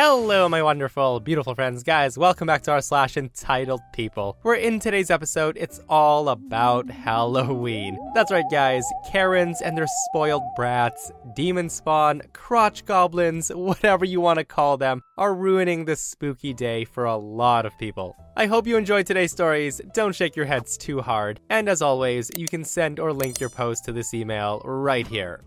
Hello, my wonderful, beautiful friends, guys. Welcome back to r slash entitled people. Where in today's episode, it's all about Halloween. That's right, guys. Karens and their spoiled brats, demon spawn, crotch goblins, whatever you want to call them, are ruining this spooky day for a lot of people. I hope you enjoyed today's stories. Don't shake your heads too hard. And as always, you can send or link your post to this email right here.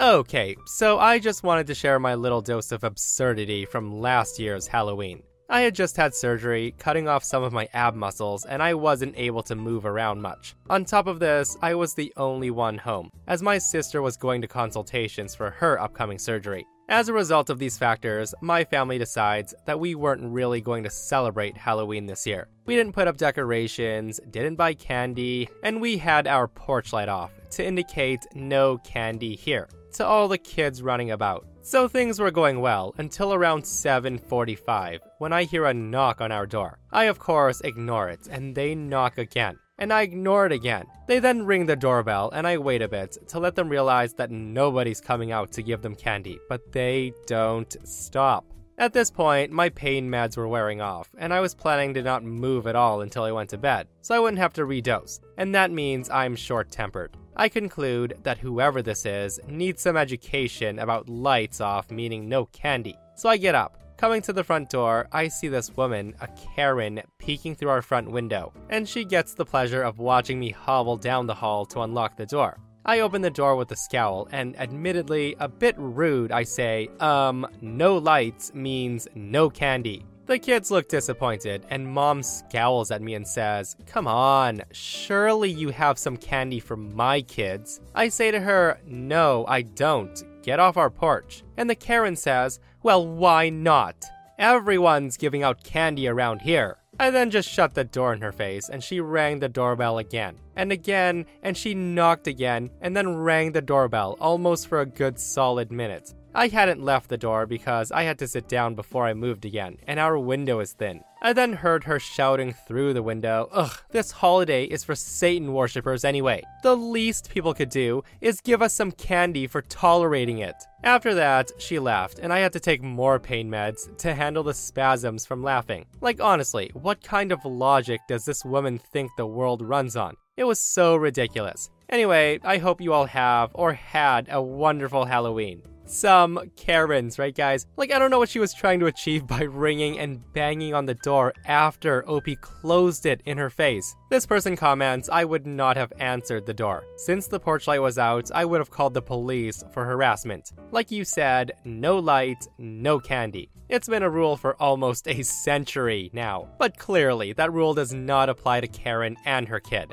Okay, so I just wanted to share my little dose of absurdity from last year's Halloween. I had just had surgery, cutting off some of my ab muscles, and I wasn't able to move around much. On top of this, I was the only one home, as my sister was going to consultations for her upcoming surgery. As a result of these factors, my family decides that we weren't really going to celebrate Halloween this year. We didn't put up decorations, didn't buy candy, and we had our porch light off to indicate no candy here to all the kids running about. So things were going well until around 7:45 when I hear a knock on our door. I of course ignore it and they knock again. And I ignore it again. They then ring the doorbell and I wait a bit to let them realize that nobody's coming out to give them candy, but they don't stop. At this point, my pain meds were wearing off, and I was planning to not move at all until I went to bed, so I wouldn't have to redose, and that means I'm short tempered. I conclude that whoever this is needs some education about lights off meaning no candy. So I get up. Coming to the front door, I see this woman, a Karen, peeking through our front window, and she gets the pleasure of watching me hobble down the hall to unlock the door. I open the door with a scowl, and admittedly, a bit rude, I say, um, no lights means no candy. The kids look disappointed, and mom scowls at me and says, Come on, surely you have some candy for my kids. I say to her, No, I don't. Get off our porch. And the Karen says, Well, why not? Everyone's giving out candy around here. I then just shut the door in her face, and she rang the doorbell again, and again, and she knocked again, and then rang the doorbell almost for a good solid minute. I hadn't left the door because I had to sit down before I moved again, and our window is thin. I then heard her shouting through the window, Ugh, this holiday is for Satan worshippers anyway. The least people could do is give us some candy for tolerating it. After that, she left, and I had to take more pain meds to handle the spasms from laughing. Like, honestly, what kind of logic does this woman think the world runs on? It was so ridiculous. Anyway, I hope you all have or had a wonderful Halloween some Karens, right, guys? Like, I don't know what she was trying to achieve by ringing and banging on the door after OP closed it in her face. This person comments, I would not have answered the door. Since the porch light was out, I would have called the police for harassment. Like you said, no light, no candy. It's been a rule for almost a century now, but clearly that rule does not apply to Karen and her kid.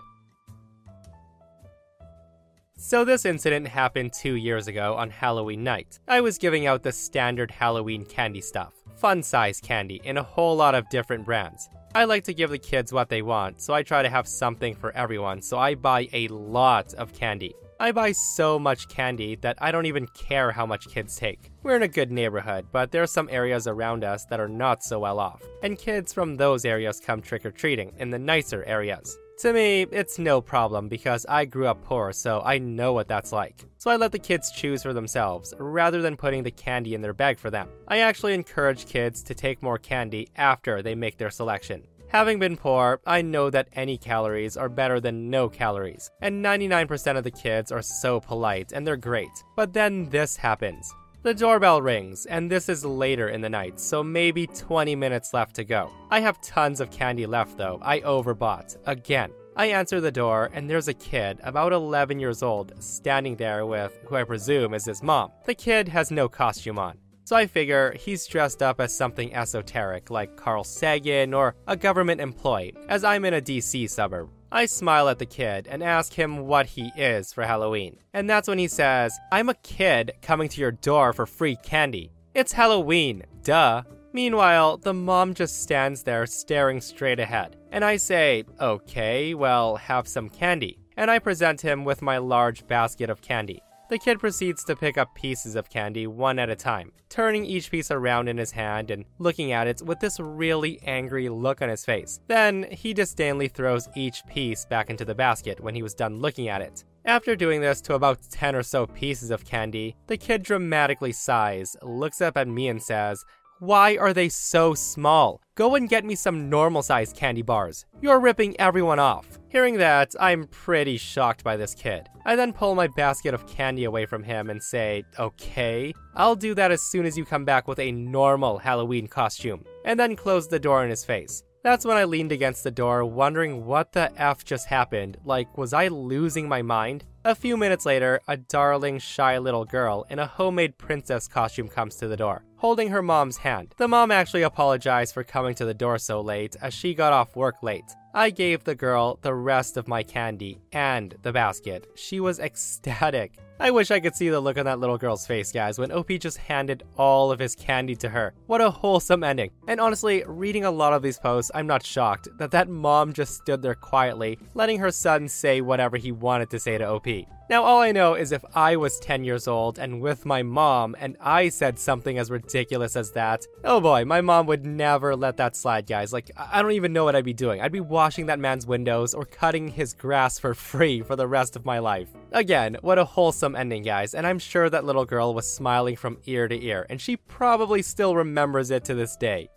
So, this incident happened two years ago on Halloween night. I was giving out the standard Halloween candy stuff, fun size candy in a whole lot of different brands. I like to give the kids what they want, so I try to have something for everyone, so I buy a lot of candy. I buy so much candy that I don't even care how much kids take. We're in a good neighborhood, but there are some areas around us that are not so well off, and kids from those areas come trick or treating in the nicer areas. To me, it's no problem because I grew up poor, so I know what that's like. So I let the kids choose for themselves, rather than putting the candy in their bag for them. I actually encourage kids to take more candy after they make their selection. Having been poor, I know that any calories are better than no calories, and 99% of the kids are so polite and they're great. But then this happens. The doorbell rings, and this is later in the night, so maybe 20 minutes left to go. I have tons of candy left though, I overbought. Again. I answer the door, and there's a kid, about 11 years old, standing there with who I presume is his mom. The kid has no costume on. So I figure he's dressed up as something esoteric like Carl Sagan or a government employee, as I'm in a DC suburb. I smile at the kid and ask him what he is for Halloween. And that's when he says, I'm a kid coming to your door for free candy. It's Halloween, duh. Meanwhile, the mom just stands there staring straight ahead. And I say, okay, well, have some candy. And I present him with my large basket of candy. The kid proceeds to pick up pieces of candy one at a time, turning each piece around in his hand and looking at it with this really angry look on his face. Then he disdainly throws each piece back into the basket when he was done looking at it. After doing this to about 10 or so pieces of candy, the kid dramatically sighs, looks up at me, and says, why are they so small? Go and get me some normal sized candy bars. You're ripping everyone off. Hearing that, I'm pretty shocked by this kid. I then pull my basket of candy away from him and say, Okay, I'll do that as soon as you come back with a normal Halloween costume, and then close the door in his face. That's when I leaned against the door, wondering what the F just happened. Like, was I losing my mind? A few minutes later, a darling, shy little girl in a homemade princess costume comes to the door, holding her mom's hand. The mom actually apologized for coming to the door so late, as she got off work late. I gave the girl the rest of my candy and the basket. She was ecstatic. I wish I could see the look on that little girl's face, guys, when OP just handed all of his candy to her. What a wholesome ending. And honestly, reading a lot of these posts, I'm not shocked that that mom just stood there quietly, letting her son say whatever he wanted to say to OP. Now, all I know is if I was 10 years old and with my mom and I said something as ridiculous as that, oh boy, my mom would never let that slide, guys. Like, I don't even know what I'd be doing. I'd be washing that man's windows or cutting his grass for free for the rest of my life. Again, what a wholesome ending, guys, and I'm sure that little girl was smiling from ear to ear, and she probably still remembers it to this day.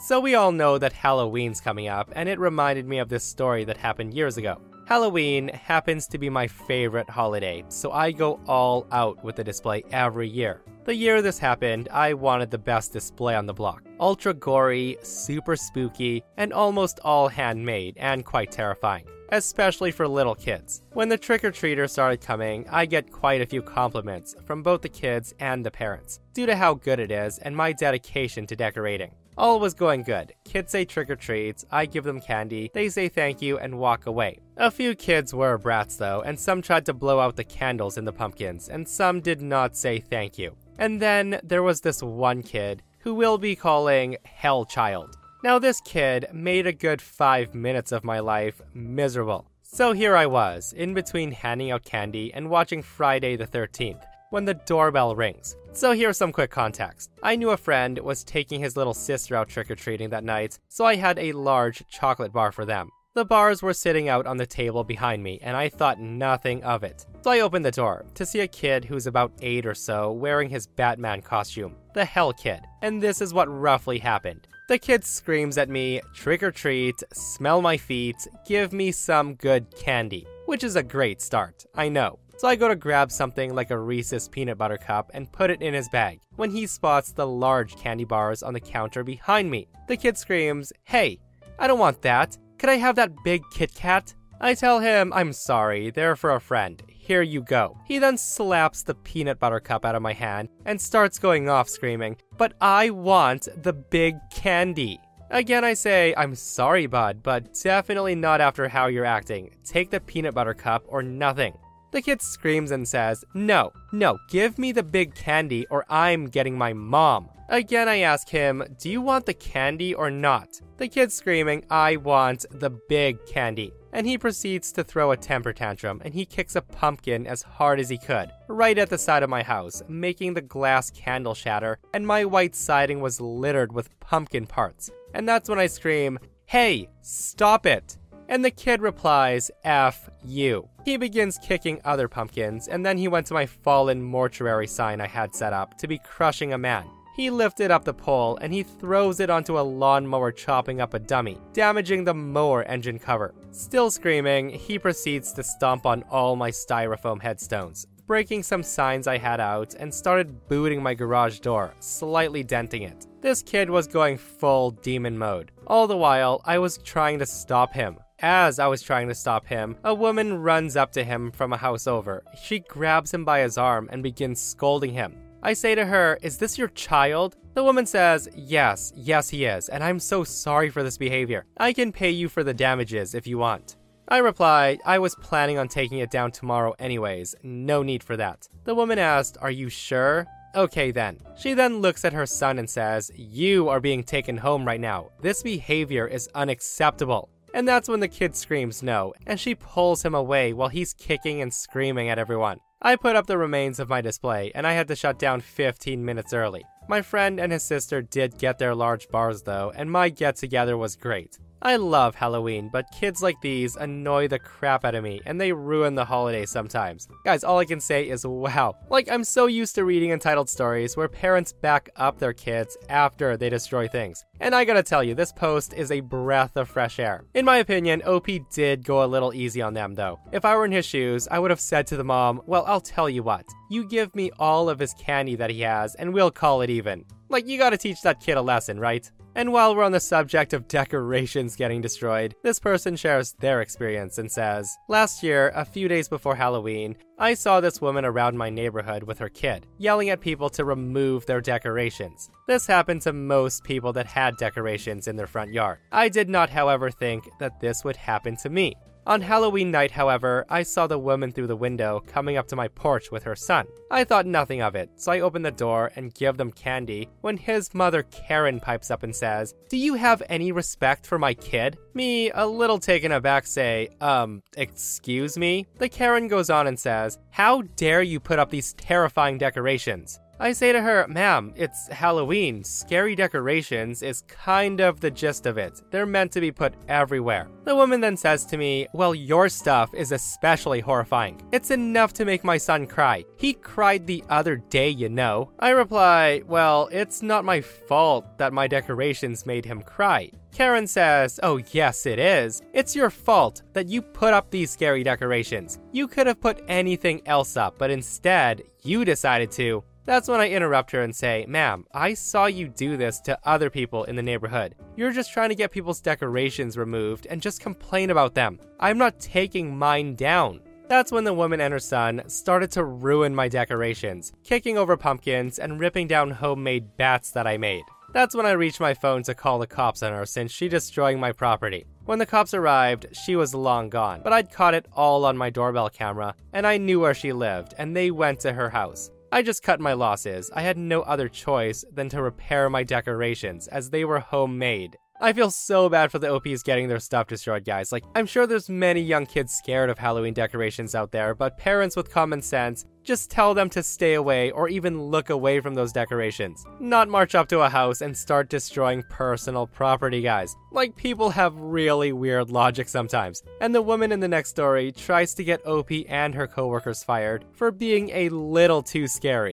So, we all know that Halloween's coming up, and it reminded me of this story that happened years ago. Halloween happens to be my favorite holiday, so I go all out with the display every year. The year this happened, I wanted the best display on the block. Ultra gory, super spooky, and almost all handmade and quite terrifying, especially for little kids. When the trick or treaters started coming, I get quite a few compliments from both the kids and the parents, due to how good it is and my dedication to decorating. All was going good. Kids say trick or treats, I give them candy, they say thank you, and walk away. A few kids were brats though, and some tried to blow out the candles in the pumpkins, and some did not say thank you. And then there was this one kid who we'll be calling Hell Child. Now, this kid made a good five minutes of my life miserable. So here I was, in between handing out candy and watching Friday the 13th when the doorbell rings. So here's some quick context. I knew a friend was taking his little sister out trick or treating that night, so I had a large chocolate bar for them. The bars were sitting out on the table behind me, and I thought nothing of it. So I opened the door to see a kid who's about 8 or so wearing his Batman costume, the Hell Kid. And this is what roughly happened. The kid screams at me, trick or treat, smell my feet, give me some good candy. Which is a great start, I know. So I go to grab something like a Reese's peanut butter cup and put it in his bag when he spots the large candy bars on the counter behind me. The kid screams, Hey, I don't want that. Could I have that big Kit Kat? I tell him I'm sorry, they're for a friend. Here you go. He then slaps the peanut butter cup out of my hand and starts going off screaming, But I want the big candy. Again, I say, I'm sorry, bud, but definitely not after how you're acting. Take the peanut butter cup or nothing. The kid screams and says, No, no, give me the big candy or I'm getting my mom. Again, I ask him, Do you want the candy or not? The kid screaming, I want the big candy. And he proceeds to throw a temper tantrum and he kicks a pumpkin as hard as he could, right at the side of my house, making the glass candle shatter, and my white siding was littered with pumpkin parts. And that's when I scream, Hey, stop it! And the kid replies, F you. He begins kicking other pumpkins, and then he went to my fallen mortuary sign I had set up to be crushing a man. He lifted up the pole and he throws it onto a lawnmower, chopping up a dummy, damaging the mower engine cover. Still screaming, he proceeds to stomp on all my styrofoam headstones, breaking some signs I had out, and started booting my garage door, slightly denting it. This kid was going full demon mode. All the while, I was trying to stop him. As I was trying to stop him, a woman runs up to him from a house over. She grabs him by his arm and begins scolding him. I say to her, Is this your child? The woman says, Yes, yes, he is, and I'm so sorry for this behavior. I can pay you for the damages if you want. I reply, I was planning on taking it down tomorrow anyways, no need for that. The woman asked, Are you sure? Okay then. She then looks at her son and says, You are being taken home right now. This behavior is unacceptable. And that's when the kid screams no, and she pulls him away while he's kicking and screaming at everyone. I put up the remains of my display, and I had to shut down 15 minutes early. My friend and his sister did get their large bars though, and my get together was great. I love Halloween, but kids like these annoy the crap out of me and they ruin the holiday sometimes. Guys, all I can say is wow. Like, I'm so used to reading entitled stories where parents back up their kids after they destroy things. And I gotta tell you, this post is a breath of fresh air. In my opinion, OP did go a little easy on them though. If I were in his shoes, I would have said to the mom, Well, I'll tell you what, you give me all of his candy that he has and we'll call it even. Like, you gotta teach that kid a lesson, right? And while we're on the subject of decorations getting destroyed, this person shares their experience and says, Last year, a few days before Halloween, I saw this woman around my neighborhood with her kid, yelling at people to remove their decorations. This happened to most people that had decorations in their front yard. I did not, however, think that this would happen to me. On Halloween night, however, I saw the woman through the window coming up to my porch with her son. I thought nothing of it, so I open the door and give them candy when his mother Karen pipes up and says, Do you have any respect for my kid? Me, a little taken aback, say, Um, excuse me? The Karen goes on and says, How dare you put up these terrifying decorations? I say to her, ma'am, it's Halloween. Scary decorations is kind of the gist of it. They're meant to be put everywhere. The woman then says to me, Well, your stuff is especially horrifying. It's enough to make my son cry. He cried the other day, you know. I reply, Well, it's not my fault that my decorations made him cry. Karen says, Oh, yes, it is. It's your fault that you put up these scary decorations. You could have put anything else up, but instead, you decided to. That's when I interrupt her and say, Ma'am, I saw you do this to other people in the neighborhood. You're just trying to get people's decorations removed and just complain about them. I'm not taking mine down. That's when the woman and her son started to ruin my decorations, kicking over pumpkins and ripping down homemade bats that I made. That's when I reached my phone to call the cops on her since she destroying my property. When the cops arrived, she was long gone, but I'd caught it all on my doorbell camera and I knew where she lived and they went to her house. I just cut my losses. I had no other choice than to repair my decorations, as they were homemade. I feel so bad for the OPs getting their stuff destroyed, guys. Like, I'm sure there's many young kids scared of Halloween decorations out there, but parents with common sense just tell them to stay away or even look away from those decorations. Not march up to a house and start destroying personal property, guys. Like, people have really weird logic sometimes. And the woman in the next story tries to get OP and her coworkers fired for being a little too scary.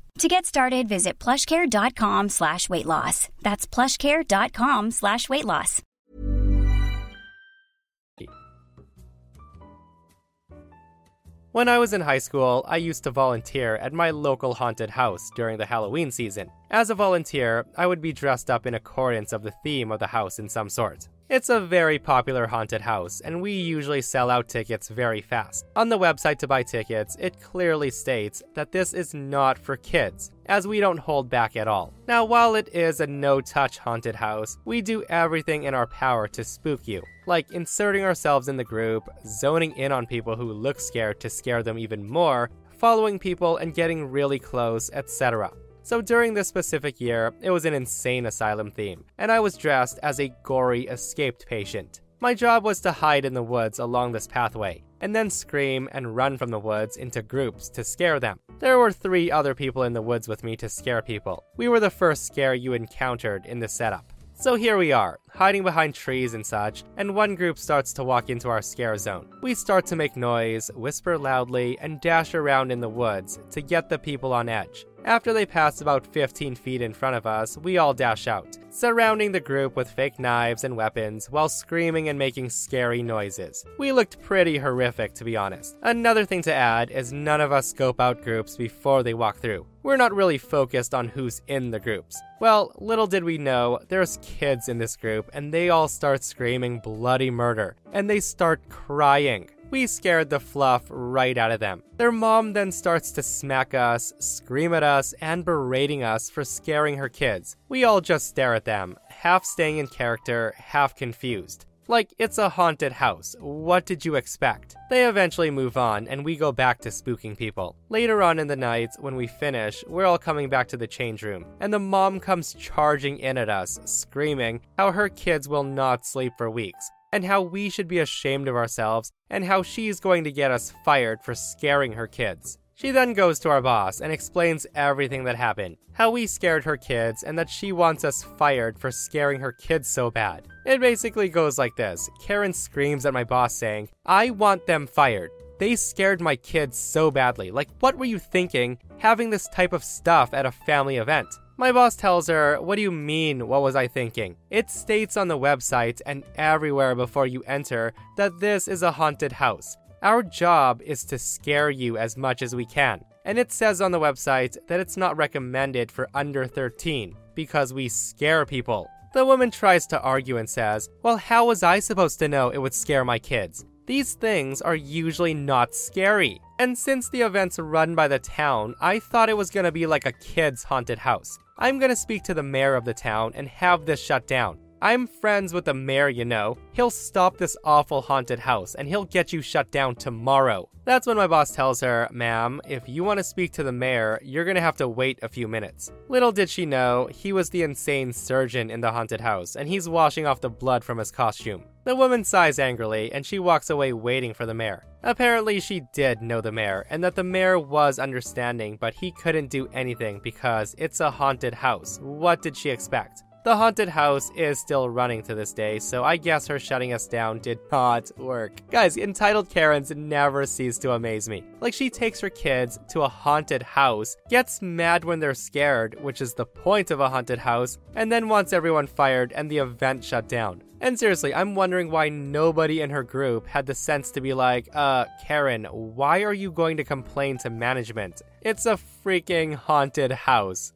To get started, visit plushcare.com slash weight loss. That's plushcare.com slash weight loss. When I was in high school, I used to volunteer at my local haunted house during the Halloween season. As a volunteer, I would be dressed up in accordance of the theme of the house in some sort. It's a very popular haunted house, and we usually sell out tickets very fast. On the website to buy tickets, it clearly states that this is not for kids, as we don't hold back at all. Now, while it is a no touch haunted house, we do everything in our power to spook you, like inserting ourselves in the group, zoning in on people who look scared to scare them even more, following people and getting really close, etc. So during this specific year, it was an insane asylum theme, and I was dressed as a gory escaped patient. My job was to hide in the woods along this pathway, and then scream and run from the woods into groups to scare them. There were three other people in the woods with me to scare people. We were the first scare you encountered in the setup. So here we are, hiding behind trees and such, and one group starts to walk into our scare zone. We start to make noise, whisper loudly, and dash around in the woods to get the people on edge. After they pass about 15 feet in front of us, we all dash out, surrounding the group with fake knives and weapons while screaming and making scary noises. We looked pretty horrific, to be honest. Another thing to add is none of us scope out groups before they walk through. We're not really focused on who's in the groups. Well, little did we know, there's kids in this group, and they all start screaming bloody murder, and they start crying. We scared the fluff right out of them. Their mom then starts to smack us, scream at us, and berating us for scaring her kids. We all just stare at them, half staying in character, half confused. Like, it's a haunted house. What did you expect? They eventually move on, and we go back to spooking people. Later on in the night, when we finish, we're all coming back to the change room, and the mom comes charging in at us, screaming how her kids will not sleep for weeks and how we should be ashamed of ourselves, and how she's going to get us fired for scaring her kids. She then goes to our boss and explains everything that happened how we scared her kids, and that she wants us fired for scaring her kids so bad. It basically goes like this Karen screams at my boss, saying, I want them fired. They scared my kids so badly. Like, what were you thinking having this type of stuff at a family event? My boss tells her, What do you mean, what was I thinking? It states on the website and everywhere before you enter that this is a haunted house. Our job is to scare you as much as we can. And it says on the website that it's not recommended for under 13 because we scare people. The woman tries to argue and says, Well, how was I supposed to know it would scare my kids? These things are usually not scary. And since the event's run by the town, I thought it was gonna be like a kid's haunted house. I'm gonna speak to the mayor of the town and have this shut down. I'm friends with the mayor, you know. He'll stop this awful haunted house and he'll get you shut down tomorrow. That's when my boss tells her, Ma'am, if you want to speak to the mayor, you're gonna have to wait a few minutes. Little did she know, he was the insane surgeon in the haunted house and he's washing off the blood from his costume. The woman sighs angrily and she walks away waiting for the mayor. Apparently, she did know the mayor, and that the mayor was understanding, but he couldn't do anything because it's a haunted house. What did she expect? The haunted house is still running to this day, so I guess her shutting us down did not work. Guys, entitled Karens never cease to amaze me. Like, she takes her kids to a haunted house, gets mad when they're scared, which is the point of a haunted house, and then wants everyone fired and the event shut down. And seriously, I'm wondering why nobody in her group had the sense to be like, uh, Karen, why are you going to complain to management? It's a freaking haunted house.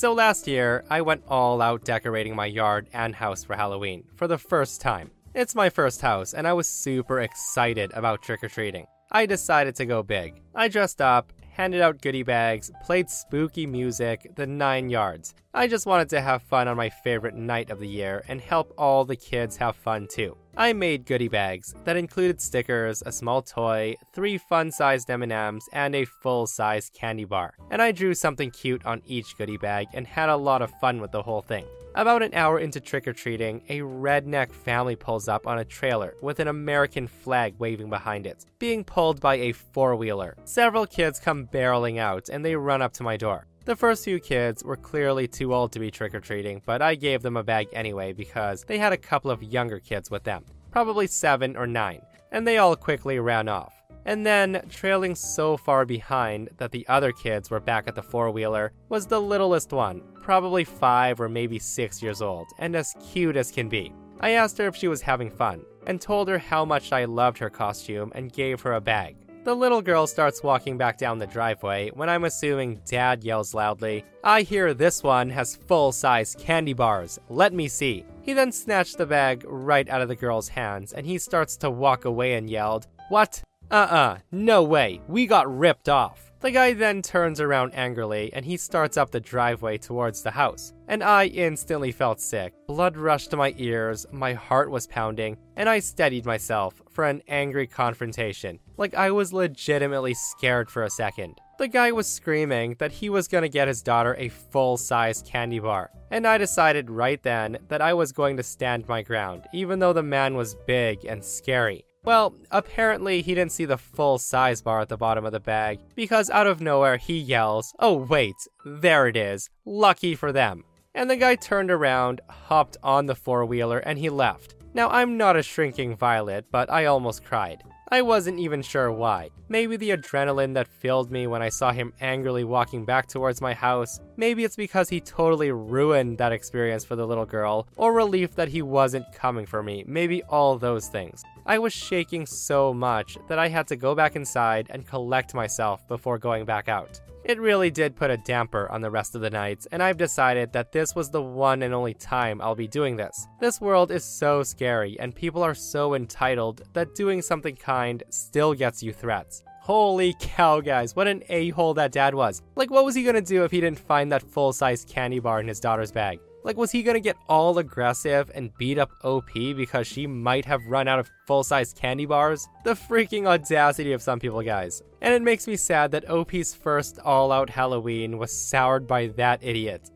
So last year, I went all out decorating my yard and house for Halloween for the first time. It's my first house, and I was super excited about trick or treating. I decided to go big. I dressed up, handed out goodie bags, played spooky music, the nine yards. I just wanted to have fun on my favorite night of the year and help all the kids have fun too. I made goodie bags that included stickers, a small toy, three fun-sized M&Ms, and a full-size candy bar. And I drew something cute on each goodie bag and had a lot of fun with the whole thing. About an hour into trick or treating, a redneck family pulls up on a trailer with an American flag waving behind it, being pulled by a four wheeler. Several kids come barreling out and they run up to my door. The first few kids were clearly too old to be trick or treating, but I gave them a bag anyway because they had a couple of younger kids with them, probably seven or nine, and they all quickly ran off. And then, trailing so far behind that the other kids were back at the four wheeler, was the littlest one, probably five or maybe six years old, and as cute as can be. I asked her if she was having fun, and told her how much I loved her costume and gave her a bag. The little girl starts walking back down the driveway when I'm assuming Dad yells loudly, I hear this one has full size candy bars. Let me see. He then snatched the bag right out of the girl's hands and he starts to walk away and yelled, What? Uh uh, no way, we got ripped off. The guy then turns around angrily and he starts up the driveway towards the house. And I instantly felt sick. Blood rushed to my ears, my heart was pounding, and I steadied myself for an angry confrontation. Like I was legitimately scared for a second. The guy was screaming that he was gonna get his daughter a full size candy bar. And I decided right then that I was going to stand my ground, even though the man was big and scary. Well, apparently he didn't see the full size bar at the bottom of the bag, because out of nowhere he yells, Oh, wait, there it is. Lucky for them. And the guy turned around, hopped on the four wheeler, and he left. Now, I'm not a shrinking violet, but I almost cried. I wasn't even sure why. Maybe the adrenaline that filled me when I saw him angrily walking back towards my house. Maybe it's because he totally ruined that experience for the little girl, or relief that he wasn't coming for me. Maybe all those things. I was shaking so much that I had to go back inside and collect myself before going back out. It really did put a damper on the rest of the nights, and I've decided that this was the one and only time I'll be doing this. This world is so scary, and people are so entitled that doing something kind still gets you threats. Holy cow, guys, what an a hole that dad was. Like, what was he gonna do if he didn't find that full size candy bar in his daughter's bag? Like, was he gonna get all aggressive and beat up OP because she might have run out of full size candy bars? The freaking audacity of some people, guys. And it makes me sad that OP's first all out Halloween was soured by that idiot.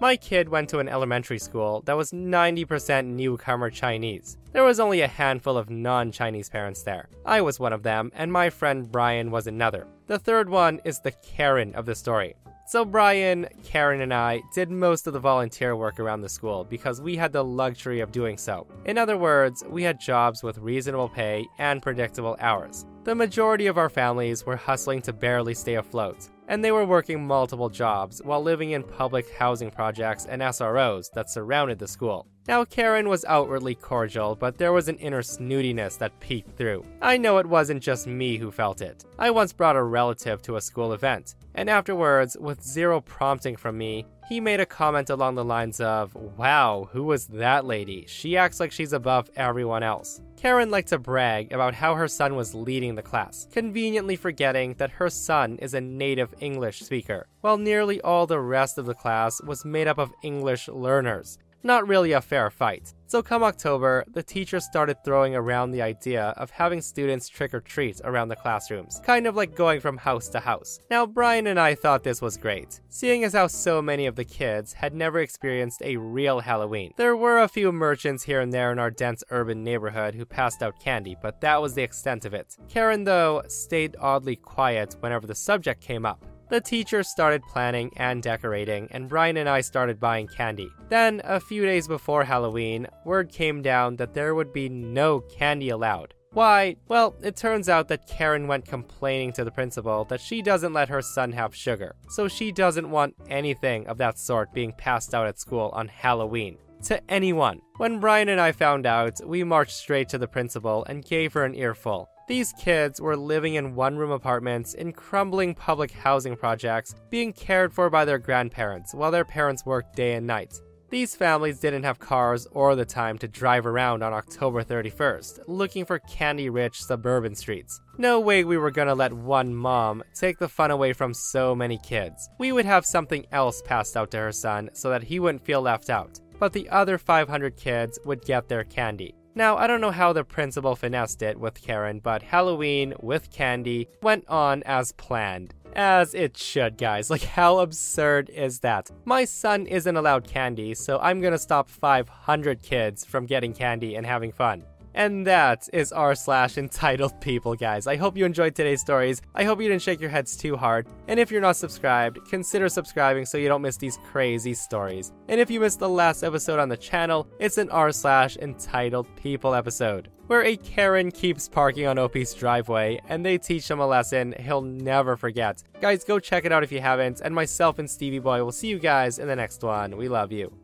My kid went to an elementary school that was 90% newcomer Chinese. There was only a handful of non Chinese parents there. I was one of them, and my friend Brian was another. The third one is the Karen of the story. So, Brian, Karen, and I did most of the volunteer work around the school because we had the luxury of doing so. In other words, we had jobs with reasonable pay and predictable hours. The majority of our families were hustling to barely stay afloat, and they were working multiple jobs while living in public housing projects and SROs that surrounded the school. Now, Karen was outwardly cordial, but there was an inner snootiness that peeked through. I know it wasn't just me who felt it. I once brought a relative to a school event, and afterwards, with zero prompting from me, he made a comment along the lines of, Wow, who was that lady? She acts like she's above everyone else. Karen liked to brag about how her son was leading the class, conveniently forgetting that her son is a native English speaker, while nearly all the rest of the class was made up of English learners. Not really a fair fight. So, come October, the teachers started throwing around the idea of having students trick or treat around the classrooms, kind of like going from house to house. Now, Brian and I thought this was great, seeing as how so many of the kids had never experienced a real Halloween. There were a few merchants here and there in our dense urban neighborhood who passed out candy, but that was the extent of it. Karen, though, stayed oddly quiet whenever the subject came up. The teachers started planning and decorating, and Brian and I started buying candy. Then, a few days before Halloween, word came down that there would be no candy allowed. Why? Well, it turns out that Karen went complaining to the principal that she doesn't let her son have sugar, so she doesn't want anything of that sort being passed out at school on Halloween. To anyone. When Brian and I found out, we marched straight to the principal and gave her an earful. These kids were living in one room apartments in crumbling public housing projects, being cared for by their grandparents while their parents worked day and night. These families didn't have cars or the time to drive around on October 31st, looking for candy rich suburban streets. No way we were gonna let one mom take the fun away from so many kids. We would have something else passed out to her son so that he wouldn't feel left out. But the other 500 kids would get their candy. Now, I don't know how the principal finessed it with Karen, but Halloween with candy went on as planned. As it should, guys. Like, how absurd is that? My son isn't allowed candy, so I'm gonna stop 500 kids from getting candy and having fun. And that is r slash entitled people, guys. I hope you enjoyed today's stories. I hope you didn't shake your heads too hard. And if you're not subscribed, consider subscribing so you don't miss these crazy stories. And if you missed the last episode on the channel, it's an r slash entitled people episode. Where a Karen keeps parking on OP's driveway and they teach him a lesson he'll never forget. Guys, go check it out if you haven't, and myself and Stevie Boy will see you guys in the next one. We love you.